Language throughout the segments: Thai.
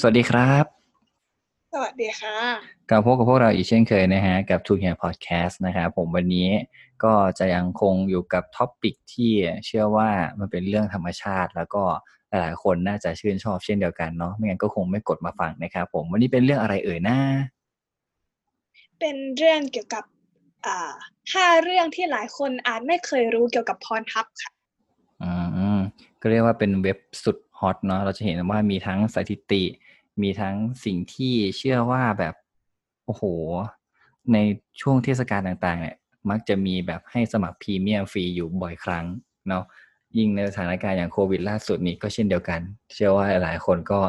สวัสดีครับ สวัสดีค่ะกลับพบกับพวกเราอีกเช่นเคยนะฮะ กับ To Hear Podcast นะครับผมวันนี้ก็จะยังคงอยู่กับ topic ที่เชื่อว่ามันเป็นเรื่องธรรมชาติ แล้วก็หลายๆคนน่าจะชื่นชอบเช่นเดียวกันเนาะไม่งั้นก็คงไม่กดมาฟังนะครับผมวันนี้เป็นเรื่องอะไรเอ่ยนะเป็นเรื่องเกี่ยวกับอ่าห้าเรื่องที่หลายคนอาจไม่เคยรู้เกี่ยวกับ Pornhub ค่ะ อืม ก็เรียกว่าเป็นเว็บสุดฮอตเนาะเราจะเห็นว่ามีทั้งสถิติ มีทั้งสิ่งที่เชื่อว่าแบบโอ้โห ในช่วงเทศกาลต่างๆเนี่ยมักจะมีแบบให้สมัครพรีเมียมฟรีอยู่บ่อยครั้งเนาะยิ่งในสถานการณ์อย่างโควิดล่าสุดนี้ก็เช่นเดียวกัน เชื่อว่าหลายคนก็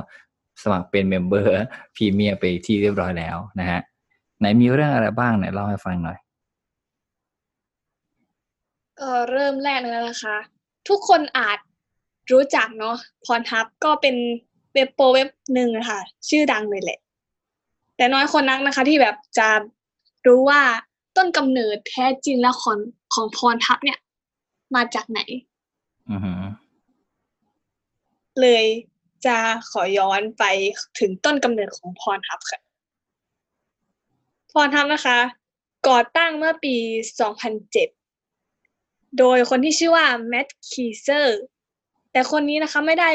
สมัครเป็น member premium ไปที่เรียบร้อยแล้วนะฮะไหนมีเรื่องอะไรบ้างเนี่ยเล่าให้ฟังหน่อยก็เริ่มแรกเลยนะคะ ทุกคนอาจ รู้จักเนาะพรทับก็เป็นเว็บโปรเว็บหนึ่งอะค่ะ ชื่อดังเลยแหละ แต่น้อยคนนักนะคะ ที่แบบจะรู้ว่าต้นกำเนิดแท้จริงแล้วของของพรทับเนี่ย มาจากไหนอือหือเลยจะขอย้อนไปถึงต้นกำเนิดของพรทับค่ะ Pornhub นะคะ ก่อตั้งเมื่อปี 2007 โดยคนที่ชื่อว่า Matt Keezer แต่คนนี้นะคะไม่ได้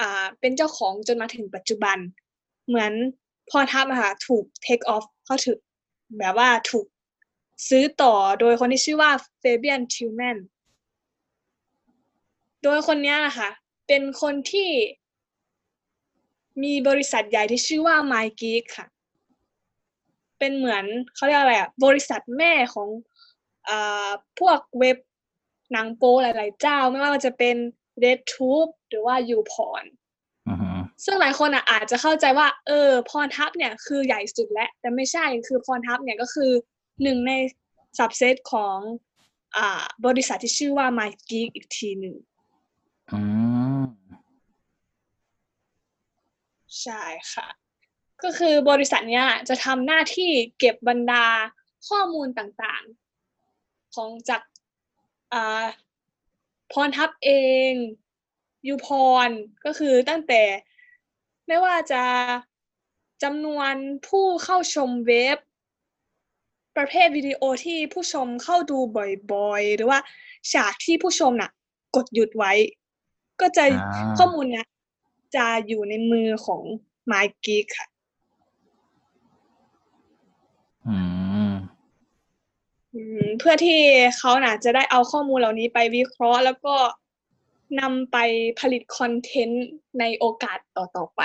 อ่าเป็นเจ้าของจนมาถึงปัจจุบัน เหมือน Pornhub อะค่ะถูก take over เขาถือแบบว่าถูกซื้อต่อโดยคนที่ชื่อว่า Fabian Thylmann โดยคนนี้นะคะเป็นคนที่มีบริษัทใหญ่ที่ชื่อว่า MyGeek ค่ะ เป็นเหมือนเขาเรียกอะไรอะบริษัทแม่ของอพวกเว็บหนังโป๊หลาย ๆ เจ้า ไม่ว่าจะเป็น RedTube หรือว่า YouPorn อือหือซึ่งหลายคนอะอาจจะเข้าใจว่า เออ พรทับเนี่ยคือใหญ่สุดแล้ว แต่ไม่ใช่คือพรทับเนี่ยก็คือหนึ่งใน subset ของอ่าบริษัทที่ชื่อว่า MyGeek อีกทีหนึ่งอืมใช่ค่ะ ก็คือบริษัทเนี้ยจะทำหน้าที่เก็บบรรดาข้อมูลต่างๆ ของจากอ่า พรทับเองยูพรก็คือตั้งแต่ไม่ว่าจะจำนวนผู้เข้าชมเว็บ ประเภทวิดีโอที่ผู้ชมเข้าดูบ่อยๆ หรือว่าฉากที่ผู้ชมน่ะ กดหยุดไว้ ก็จะอ่าข้อมูลเนี้ยจะอยู่ในมือของ MyGeek ค่ะ อืม อืม เพื่อที่เขาน่ะจะได้เอาข้อมูลเหล่านี้ไปวิเคราะห์ แล้วก็นำไปผลิตคอนเทนต์ในโอกาสต่อๆไป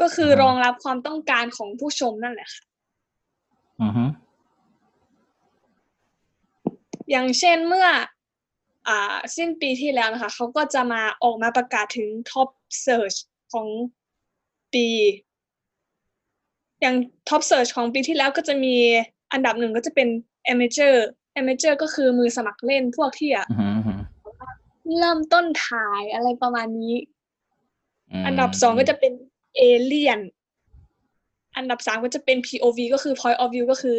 ก็คือรองรับความต้องการของผู้ชมนั่นแหละค่ะอือหืออย่างเช่นเมื่ออ่าสิ้นปีที่แล้วนะคะ เขาก็จะมาออกมาประกาศถึง Top Search ของปี อย่าง Top Search ของปีที่แล้วก็จะมีอันดับหนึ่งก็จะเป็น Amateur Amateur ก็คือมือสมัครเล่นพวกที่อะอือหืออือหือเริ่มต้นถ่ายอะไรประมาณนี้มอันดับสองก็จะเป็นเอเลียน อันดับสามก็จะเป็น POV ก็คือ point of view ก็คือ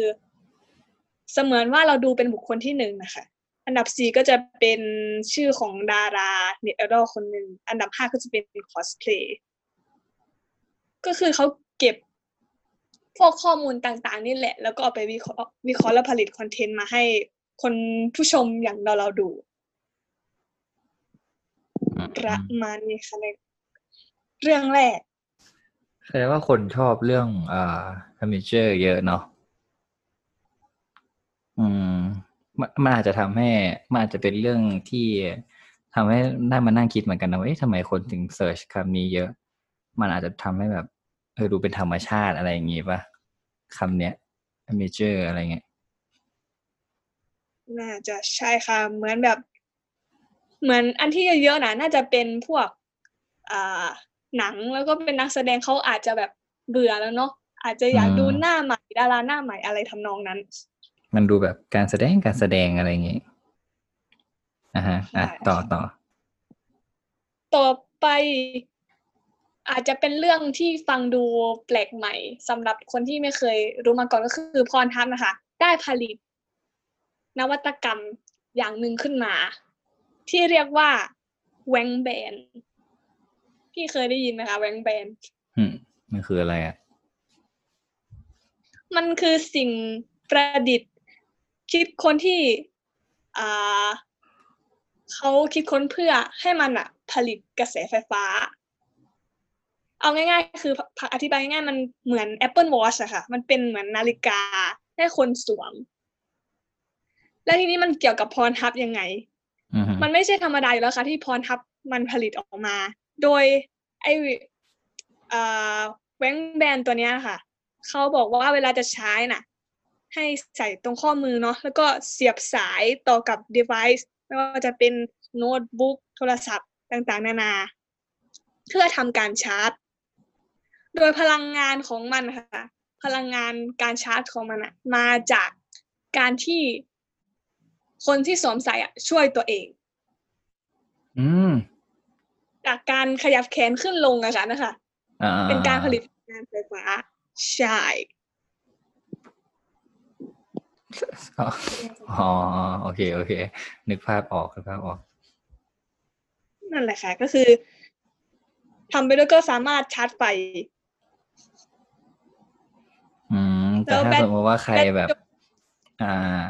เสมือนว่าเราดูเป็นบุคคลที่หนึ่งนะคะ อันดับสี่ก็จะเป็นชื่อของดาราเน็ตไอดอลคนหนึ่ง อันดับห้าก็จะเป็นคอสเพลย์ ก็คือเขาเก็บ พวกข้อมูลต่างๆ นี่แหละ แล้วก็เอาไปวิเคราะห์วิเคราะห์และผลิต content มาให้คนผู้ชมอย่างเราเราๆดูอืมประมาณนี้ค่ะในเรื่องแรกแสดงว่าคนชอบเรื่องอ่าคอมมิเจอร์เยอะเนาะอืมมันมันอาจจะทำให้มันอาจจะเป็นเรื่องที่ทำให้ได้มานั่งคิดเหมือนกันนะว่าเอ๊ะทำไมคนถึงเสิร์ชคำนี้เยอะ มันอาจจะทำให้แบบเออดูเป็นธรรมชาติอะไรอย่างงี้ปะ คำเนี้ย amateur อะไรเงี้ยน่าจะใช่ค่ะ เหมือนแบบ เหมือนอันที่เยอะๆนะน่าจะเป็นพวกอ่าหนังแล้วก็เป็นนักแสดงเขาอาจจะแบบเบื่อแล้วเนาะอาจจะอยากอืมดูหน้าใหม่ดาราหน้าใหม่อะไรทำนองนั้น มันดูแบบการแสดงการแสดงอะไรอย่างงี้อ่าฮะอะใช่ต่อต่อ ต่อไป อาจจะเป็นเรื่องที่ฟังดูแปลกใหม่สำหรับคนที่ไม่เคยรู้มาก่อนก็คือพรทัพนะคะ ได้ผลิต นวัตกรรมอย่างหนึ่งขึ้นมา ที่เรียกว่าแวงแบนพี่เคยได้ยินไหมคะแวงแบนอืมมันคืออะไรอะมันคือสิ่งประดิษฐ์ คิดค้นที่อ่าเขาคิดค้นเพื่อให้มันอะผลิตกระแสไฟฟ้า เอาง่ายๆ คืออธิบายง่ายๆ มันเหมือน Apple Watch อะค่ะ มันเป็นเหมือนนาฬิกาให้คนสวม แล้วทีนี้มันเกี่ยวกับพรทับยังไงอือฮึมันไม่ใช่ธรรมดาอยู่แล้วค่ะ ที่พรทับมันผลิตออกมา โดยไอเอ่อแว้งแบนตัวเนี้ยค่ะ เขาบอกว่าเวลาจะใช้น่ะ ให้ใส่ตรงข้อมือเนาะ แล้วก็เสียบสายต่อกับ device ไม่ว่าจะเป็นโน้ตบุ๊กโทรศัพท์ต่างๆ นานาเพื่อทำการชาร์จ โดยพลังงานของมันค่ะ พลังงานการชาร์จของมันอะมาจากการที่คนที่สวมใส่อะช่วยตัวเอง อืม จากการขยับแขนขึ้นลงอะค่ะนะคะอ่าเป็นการผลิตงานไฟฟ้าใช่อ๋ออ๋อโอเค โอเค นึกภาพออกนึกภาพออก นั่นแหละค่ะ ก็คือทำไปด้วยก็สามารถชาร์จไฟ อืม แต่แล้วถ้าแบตสมมติว่าใครแบบ อ่า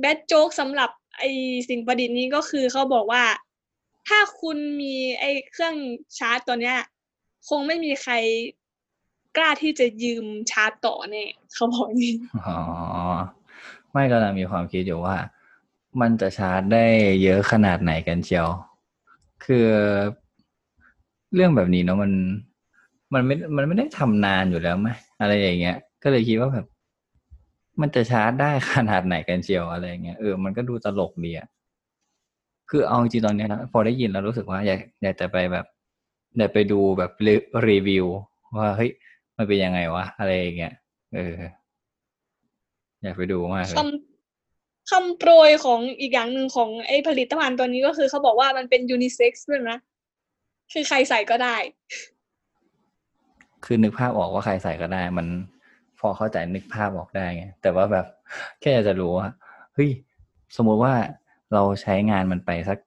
แบทโจ๊กสำหรับไอสิ่งประดิษฐ์นี้ก็คือเขาบอกว่า ถ้าคุณมีไอเครื่องชาร์จตัวเนี้ย คงไม่มีใครกล้าที่จะยืมชาร์จต่อแน่เขาบอกอย่างนี้อ๋อไม่กำลังมีความคิดอยู่ว่า มันจะชาร์จได้เยอะขนาดไหนกันเชียว คือเรื่องแบบนี้เนาะมัน มันไม่ มันไม่ได้ทำนานอยู่แล้วไหมอะไรอย่างเงี้ย ก็เลยคิดว่าแบบ มันจะชาร์จได้ขนาดไหนกันเชียวอะไรอย่างเงี้ยเออมันก็ดูตลกดีอะคือเอาจริงๆตอนเนี้ยนะพอได้ยินแล้วรู้สึกว่าอยากอยากจะไปแบบอยากไปดูแบบรีรีวิว ว่าเฮ้ยมันเป็นยังไงวะอะไรอย่างเงี้ยเออ อยากไปดูมากเลยคำคำโปรยของอีกอย่างหนึ่งของไอ้ผลิตภัณฑ์ตัวนี้ก็คือเขาบอกว่ามันเป็นยูนิเซ็กซ์ด้วยนะ คือใครใส่ก็ได้ คือนึกภาพออกว่าใครใส่ก็ได้มัน พอเข้าใจนึกภาพออกได้ไงแต่ว่าแบบแค่อยากจะรู้ว่าเฮ้ยสมมุติว่าเราใช้งานมันไปสัก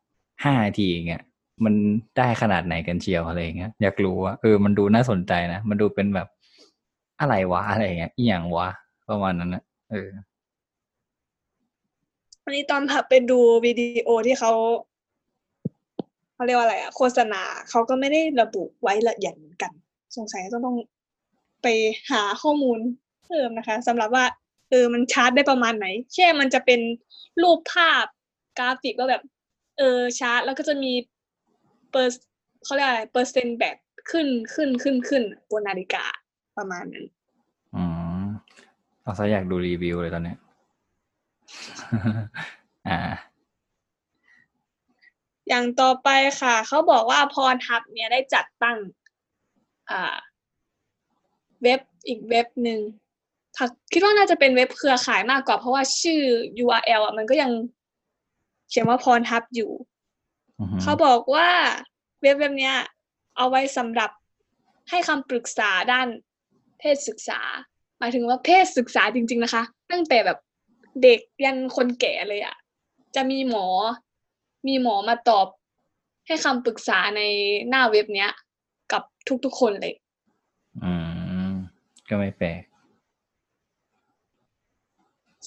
ห้านาทีอย่างเงี้ยมันได้ขนาดไหนกันเชียวอะไรเงี้ยอยากรู้ว่าเออมันดูน่าสนใจนะ มันดูเป็นแบบอะไรวะอะไรเงี้ยอีหยังวะประมาณนั้นนะเอออันนี้ตอนผับไปดูวิดีโอที่เขาเขาเรียกว่าอะไรอะโฆษณาเขาก็ไม่ได้ระบุไว้ละเอียดเหมือนกัน สงสัยต้องต้องไปหาข้อมูล พิ่มนะคะสำหรับว่าเออมันชาร์จได้ประมาณไหนแค่มันจะเป็นรูปภาพกราฟิกว่าแบบ เออชาร์จ แล้วก็จะมีเปอร์เขาเรียกอะไรเปอร์เซ็นต์แบบขึ้นขึ้นขึ้นขึ้นบนนาฬิกาประมาณนั้นอืมเอาซะอยากดูรีวิวเลยตอนเนี้ยอ่า อย่างต่อไปค่ะ เขาบอกว่า Pornhub เนี่ยได้จัดตั้ง อ่า เว็บอีกเว็บหนึ่ง ค่ะคิดว่าน่าจะเป็นเว็บเครือข่ายมากกว่า เพราะว่าชื่อ URL อะมันก็ยังเขียนว่าพรทับอยู่อือฮึเขาบอกว่าเว็บเว็บเนี้ย เอาไว้สำหรับให้คำปรึกษาด้านเพศศึกษา หมายถึงว่าเพศศึกษาจริง ๆ นะคะ ตั้งแต่แบบเด็กยันคนแก่เลยอะ่ะ จะมีหมอ มีหมอมาตอบ ให้คำปรึกษาในหน้าเว็บเนี้ย กับทุกๆคนเลย อืม ก็ไม่แปลก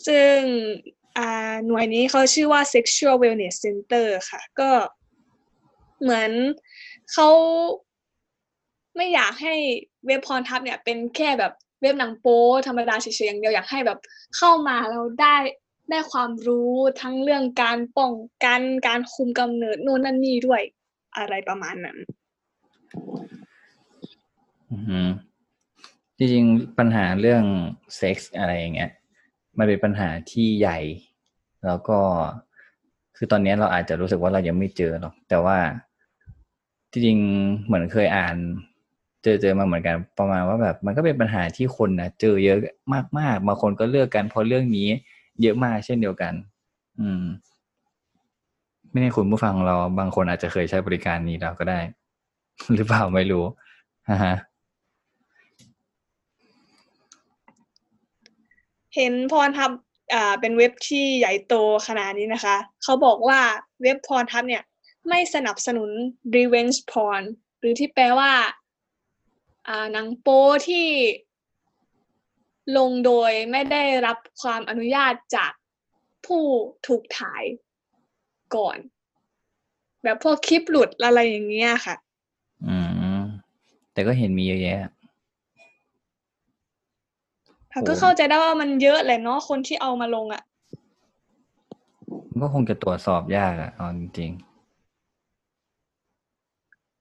ซึ่งหน่วยนี้เขาชื่อว่า Sexual Wellness Center ค่ะ ก็เหมือนเขาไม่อยากให้เว็บพรทับเนี่ยเป็นแค่แบบเว็บหนังโป๊ธรรมดาเฉยๆอย่างเดียวอยากให้แบบเข้ามาเราได้ได้ความรู้ทั้งเรื่องการป้องกันการคุมกำเนิดโน่นนั่นนี่ด้วยอะไรประมาณนั้นอือฮึจริงๆปัญหาเรื่องเซ็กส์อะไรอย่างเงี้ย มันเป็นปัญหาที่ใหญ่ แล้วก็คือตอนนี้เราอาจจะรู้สึกว่าเรายังไม่เจอหรอกแต่ว่าที่จริงเหมือนเคยอ่าน เจอเจอมาเหมือนกันประมาณว่าแบบมันก็เป็นปัญหาที่คนนะเจอเยอะมากๆบางคนก็เลือกกันเพราะเรื่องนี้ เยอะมากเช่นเดียวกัน อืม ไม่แน่คุณผู้ฟังเราบางคนอาจจะเคยใช้บริการนี้แล้วก็ได้ หรือเปล่าไม่รู้ฮะ เห็นพรทับอ่าเป็นเว็บที่ใหญ่โตขนาดนี้นะคะ เขาบอกว่าเว็บพรทับเนี่ย ไม่สนับสนุน revenge porn หรือที่แปลว่าอ่าหนังโป๊ที่ลงโดยไม่ได้รับความอนุญาตจากผู้ถูกถ่ายก่อน แบบพวกคลิปหลุดอะไรอย่างเงี้ยค่ะ อืม แต่ก็เห็นมีเยอะแยะ ค่ะโอ้ก็เข้าใจได้ว่ามันเยอะแหละเนาะคนที่เอามาลงอะมันก็คงจะตรวจสอบยากอะเอาจริง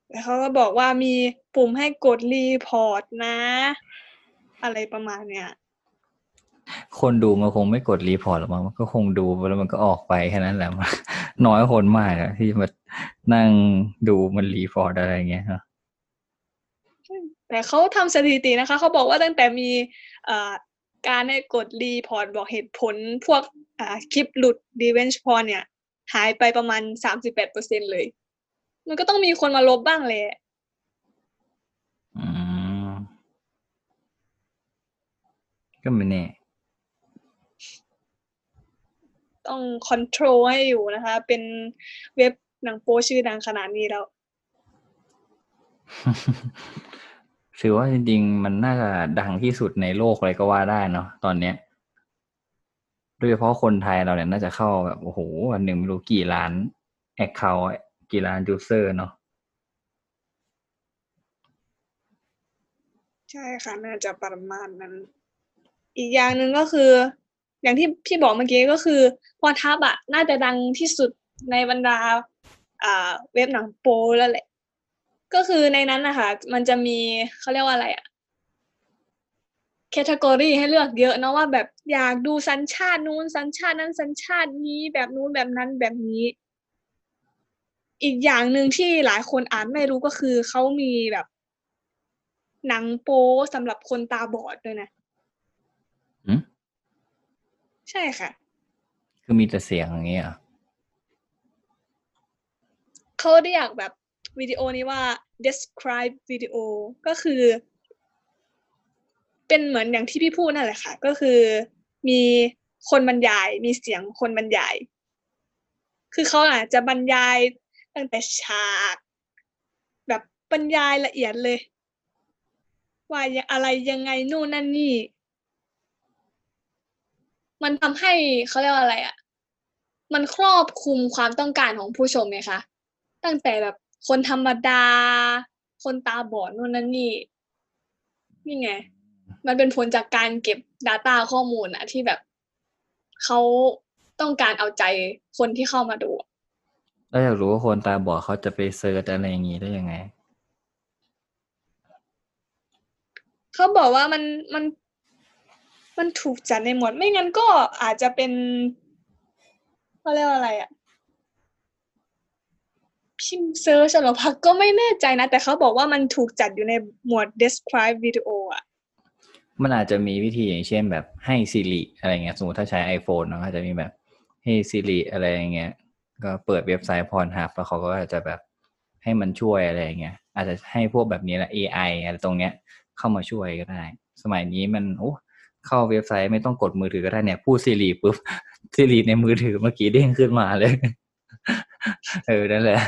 แต่เขาก็บอกว่ามีปุ่มให้กด report นะ อะไรประมาณเนี้ยๆคนดูมันคงไม่กด report หรอกมั้งมันก็คงดูแล้วมันก็ออกไปแค่นั้นแหละมันน้อยคนมากอะที่มานั่งดูมัน report อะไรอย่างเงี้ยเนอะ แต่เขาทำสถิตินะคะเขาบอกว่าตั้งแต่มีเอ่อการให้กด report บอกเหตุผลพวกอ่าคลิปหลุดดีเวนช์พอเนี่ย หายไปประมาณสามสิบแปดเปอร์เซ็นเลย มันก็ต้องมีคนมาลบบ้างแหละอืมก็ไม่แน่ ต้องคอนโทรลให้อยู่นะคะ เป็นเว็บหนังโป๊ชื่อดังขนาดนี้แล้ว ถือว่าจริงๆ มันน่าจะดังที่สุดในโลกเลยก็ว่าได้เนาะตอนเนี้ยโดยเฉพาะคนไทยเราเนี่ยน่าจะเข้าแบบโอ้โหวันหนึ่งไม่รู้กี่ล้านแอคเคาท์กี่ล้านยูเซอร์เนาะใช่ค่ะ น่าจะประมาณนั้น อีกอย่างหนึ่งก็คือ อย่างที่พี่บอกเมื่อกี้ก็คือพรทับอะน่าจะดังที่สุดในบรรดา อ่า เว็บหนังโปแล้วแหละ ก็คือในนั้นนะคะมันจะมีเขาเรียกว่าอะไรอะแคตตากรีให้เลือกเยอะเนาะว่าแบบอยากดูสัญชาตินู้นสัญชาตินั้นสัญชาตินี้แบบนู้นแบบนั้นแบบนี้ อีกอย่างหนึ่งที่หลายคนอ่านไม่รู้ก็คือเขามีแบบ หนังโป๊สำหรับคนตาบอดด้วยนะอืมใช่ค่ะ คือมีแต่เสียงอย่างเงี้ยเหรอเขาเรียกแบบ วิดีโอนี้ว่า describe video ก็คือ เป็นเหมือนอย่างที่พี่พูดนั่นแหละค่ะ ก็คือมีคนบรรยาย มีเสียงคนบรรยาย คือเขาอาจจะบรรยายตั้งแต่ฉาก แบบบรรยายละเอียดเลย ว่าอะไรยังไงนู่นนั่นนี่ มันทำให้เขาเรียกว่าอะไรอะ มันครอบคลุมความต้องการของผู้ชมไงคะ ตั้งแต่แบบ คนธรรมดา คนตาบอดนู่นนั่นนี่ นี่ไง มันเป็นผลจากการเก็บ Data ข้อมูลอะที่แบบเขาต้องการเอาใจคนที่เข้ามาดูอะแล้วอยากรู้ว่าคนตาบอดเขาจะไปเซิร์ชอะไรอย่างงี้ได้ยังไงเขาบอกว่ามันมันมันถูกจัดในหมวดไม่งั้นก็อาจจะเป็นเขาเรียกว่าอะไรอะ พิมพ์เซิร์ชเหรอพักก็ไม่แน่ใจนะ แต่เขาบอกว่ามันถูกจัดอยู่ในหมวด describe video อะ มันอาจจะมีวิธีอย่างเช่นแบบให้ Siri อะไรเงี้ยสมมติถ้าใช้ iPhone เนอะอาจจะมีแบบให้ Siri อะไรอย่างเงี้ย ก็เปิดเว็บไซต์พรหับแล้วเขาก็อาจจะแบบให้มันช่วยอะไรเงี้ย อาจจะให้พวกแบบนี้แหละ AI อะไรตรงเนี้ยเข้ามาช่วยก็ได้ สมัยนี้มันโอ้เข้าเว็บไซต์ไม่ต้องกดมือถือก็ได้เนี่ยพูด Siri ปุ๊บ Siri ในมือถือเมื่อกี้เด้งขึ้นมาเลย เออนั่นแหละ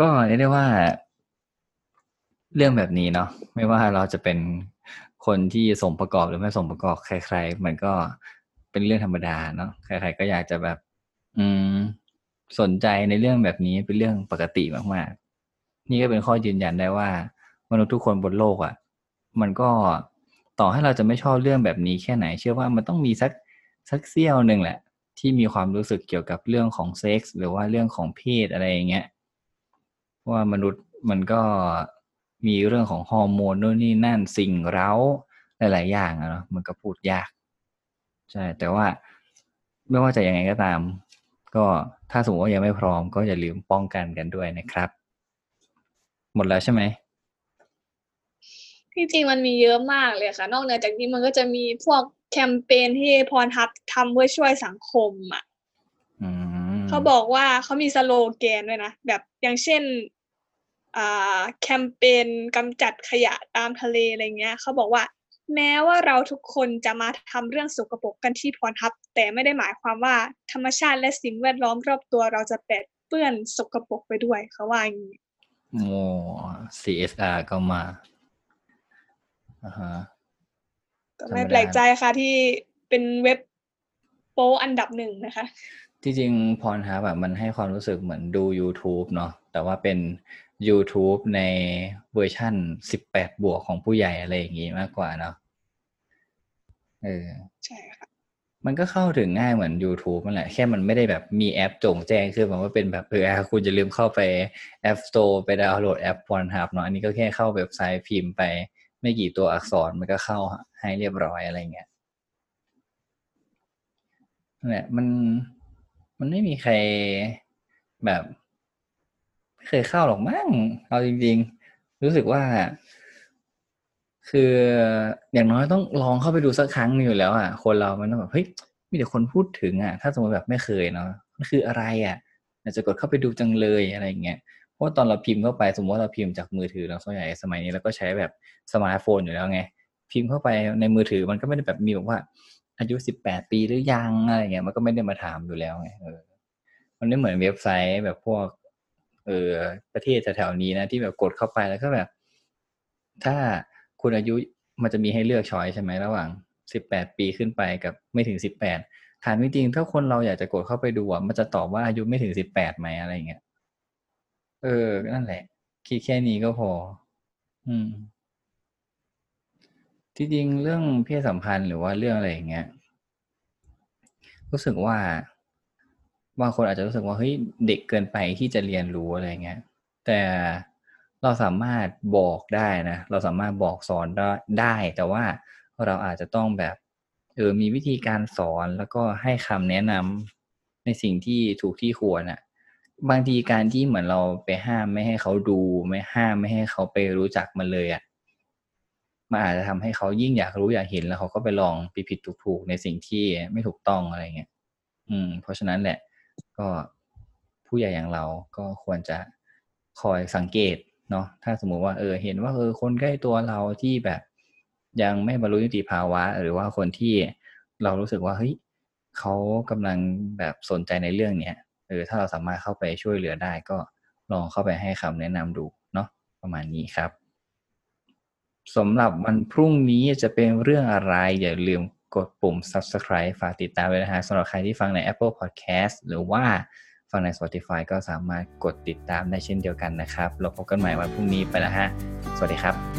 ก็เรียกได้ว่า เรื่องแบบนี้เนาะไม่ว่าเราจะเป็นคนที่สมประกอบหรือไม่สมประกอบใคร ๆ มันก็เป็นเรื่องธรรมดาเนาะใครๆก็อยากจะแบบ อืม สนใจในเรื่องแบบนี้เป็นเรื่องปกติมากๆ นี่ก็เป็นข้อยืนยันได้ว่า มนุษย์ทุกคนบนโลกอะ่ะ มันก็ต่อให้เราจะไม่ชอบเรื่องแบบนี้แค่ไหน เชื่อว่ามันต้องมีสักสักเสี้ยวหนึ่งแหละ ที่มีความรู้สึกเกี่ยวกับเรื่องของเซ็กส์หรือว่าเรื่องของเพศอะไรอย่างเงี้ยว่ามนุษย์มันก็มีเรื่องของฮอร์โมนนู่นนี่นั่นสิ่งเร้าหลาย ๆ อย่างอะเนาะมันก็พูดยาก ใช่ แต่ว่าไม่ว่าจะยังไงก็ตาม ก็ถ้าสมมติว่ายังไม่พร้อม ก็อย่าลืมป้องกันกันด้วยนะครับ หมดแล้วใช่ไหมที่จริงมันมีเยอะมากเลยค่ะ นอกเหนือจากนี้มันก็จะมีพวก แคมเปญที่พรทับทำเพื่อช่วยสังคมอะอืมเขาบอกว่าเขามีสโลแกนด้วยนะ แบบอย่างเช่นอ่าแคมเปญกำจัดขยะตามทะเลอะไรเงี้ยเขาบอกว่า แม้ว่าเราทุกคนจะมาทำเรื่องสกปรกกันที่พรทับ แต่ไม่ได้หมายความว่าธรรมชาติและสิ่งแวดล้อมรอบตัวเราจะแปดเปื้อนสกปรกไปด้วยเขาว่าอย่างนี้โอ้ CSR ก็มาอ่าฮะ ก็ธรรมดาไม่แปลกใจค่ะที่เป็นเว็บโปรอันดับหนึ่งนะคะ จริงๆพรทับแบบมันให้ความรู้สึกเหมือนดู YouTube เนาะแต่ว่าเป็น YouTube ในเวอร์ชั่น 18 บวกของผู้ใหญ่อะไรอย่างงี้มากกว่าเนาะเออใช่ค่ะมันก็เข้าถึงง่ายเหมือน YouTube นั่นแหละ แค่มันไม่ได้แบบมีแอปจงแจ้งขึ้นมาว่าเป็นแบบเอออะคุณจะลืมเข้าไป App Store ไปดาวน์โหลดแอป Pornhub เนาะอันนี้ก็แค่เข้าเว็บไซต์พิมพ์ไป ไม่กี่ตัวอักษรมันก็เข้าให้เรียบร้อยอะไรเงี้ยนั่นแหละมันมันไม่มีใครแบบไม่เคยเข้าหรอกมั้งเอาจริง ๆ รู้สึกว่า คืออย่างน้อยต้องลองเข้าไปดูสักครั้งหนึงอยู่แล้วอะคนเรามันต้องแบบเฮ้ยมีแต่คนพูดถึงอะ ถ้าสมมติแบบไม่เคยเนาะมันคืออะไรอะอยากจะกดเข้าไปดูจังเลยอะไรเงี้ย ราะตอนเราพิมพ์เข้าไปสมมติว่าเราพิมพ์จากมือถือเราส่วนใหญ่สมัยนี้เราก็ใช้แบบสมาร์ทโฟนอยู่แล้วไง พิมพ์เข้าไปในมือถือมันก็ไม่ได้แบบมีแบบว่า อายุสิบแปดปีหรือยังอะไรเงี้ยมันก็ไม่ได้มาถามอยู่แล้วไงเออมันไม่เหมือนเว็บไซต์แบบพวก เออประเทศแถวๆนี้นะที่แบบกดเข้าไปแล้วก็แบบ ถ้าคุณอายุมันจะมีให้เลือกช้อยใช่ไหมระหว่างสิบแปดปีขึ้นไปกับไม่ถึงสิบแปดถามจริงๆถ้าคนเราอยากจะกดเข้าไปดูอะมันจะตอบว่าอายุไม่ถึงสิบแปดไหมอะไรเงี้ย เออ นั่นแหละ คิดแค่นี้ก็พอ อืม ที่จริงเรื่องเพศสัมพันธ์หรือว่าเรื่องอะไรอย่างเงี้ย รู้สึกว่าบางคนอาจจะรู้สึกว่าเฮ้ยเด็กเกินไปที่จะเรียนรู้อะไรเงี้ย แต่เราสามารถบอกได้นะ เราสามารถบอกสอนได้ แต่ว่าเราอาจจะต้องแบบ เออมีวิธีการสอนแล้วก็ให้คำแนะนำในสิ่งที่ถูกที่ควรอะ บางทีการที่เหมือนเราไปห้ามไม่ให้เขาดูไม่ห้ามไม่ให้เขาไปรู้จักมันเลยอะมันอาจจะทำให้เขายิ่งอยากรู้อยากเห็นแล้วเขาก็ไปลองผิดผิดถูกถูกในสิ่งที่ไม่ถูกต้องอะไรเงี้ยอืม เพราะฉะนั้นแหละ ก็ผู้ใหญ่อย่างเราก็ควรจะคอยสังเกตเนาะถ้าสมมุติว่าเออ เห็นว่าเออคนใกล้ตัวเราที่แบบ ยังไม่บรรลุนิติภาวะ หรือว่าคนที่เรารู้สึกว่าเฮ้ยเขากำลังแบบสนใจในเรื่องเนี้ย เออถ้าเราสามารถเข้าไปช่วยเหลือได้ก็ลองเข้าไปให้คำแนะนำดูเนาะประมาณนี้ครับสำหรับวันพรุ่งนี้จะเป็นเรื่องอะไร อย่าลืมกดปุ่ม subscribe ฝากติดตามไว้นะฮะสำหรับใครที่ฟังใน Apple Podcast หรือว่าฟังใน Spotify ก็สามารถกดติดตามได้เช่นเดียวกันนะครับ เราพบกันใหม่วันพรุ่งนี้ไปแล้วฮะ สวัสดีครับ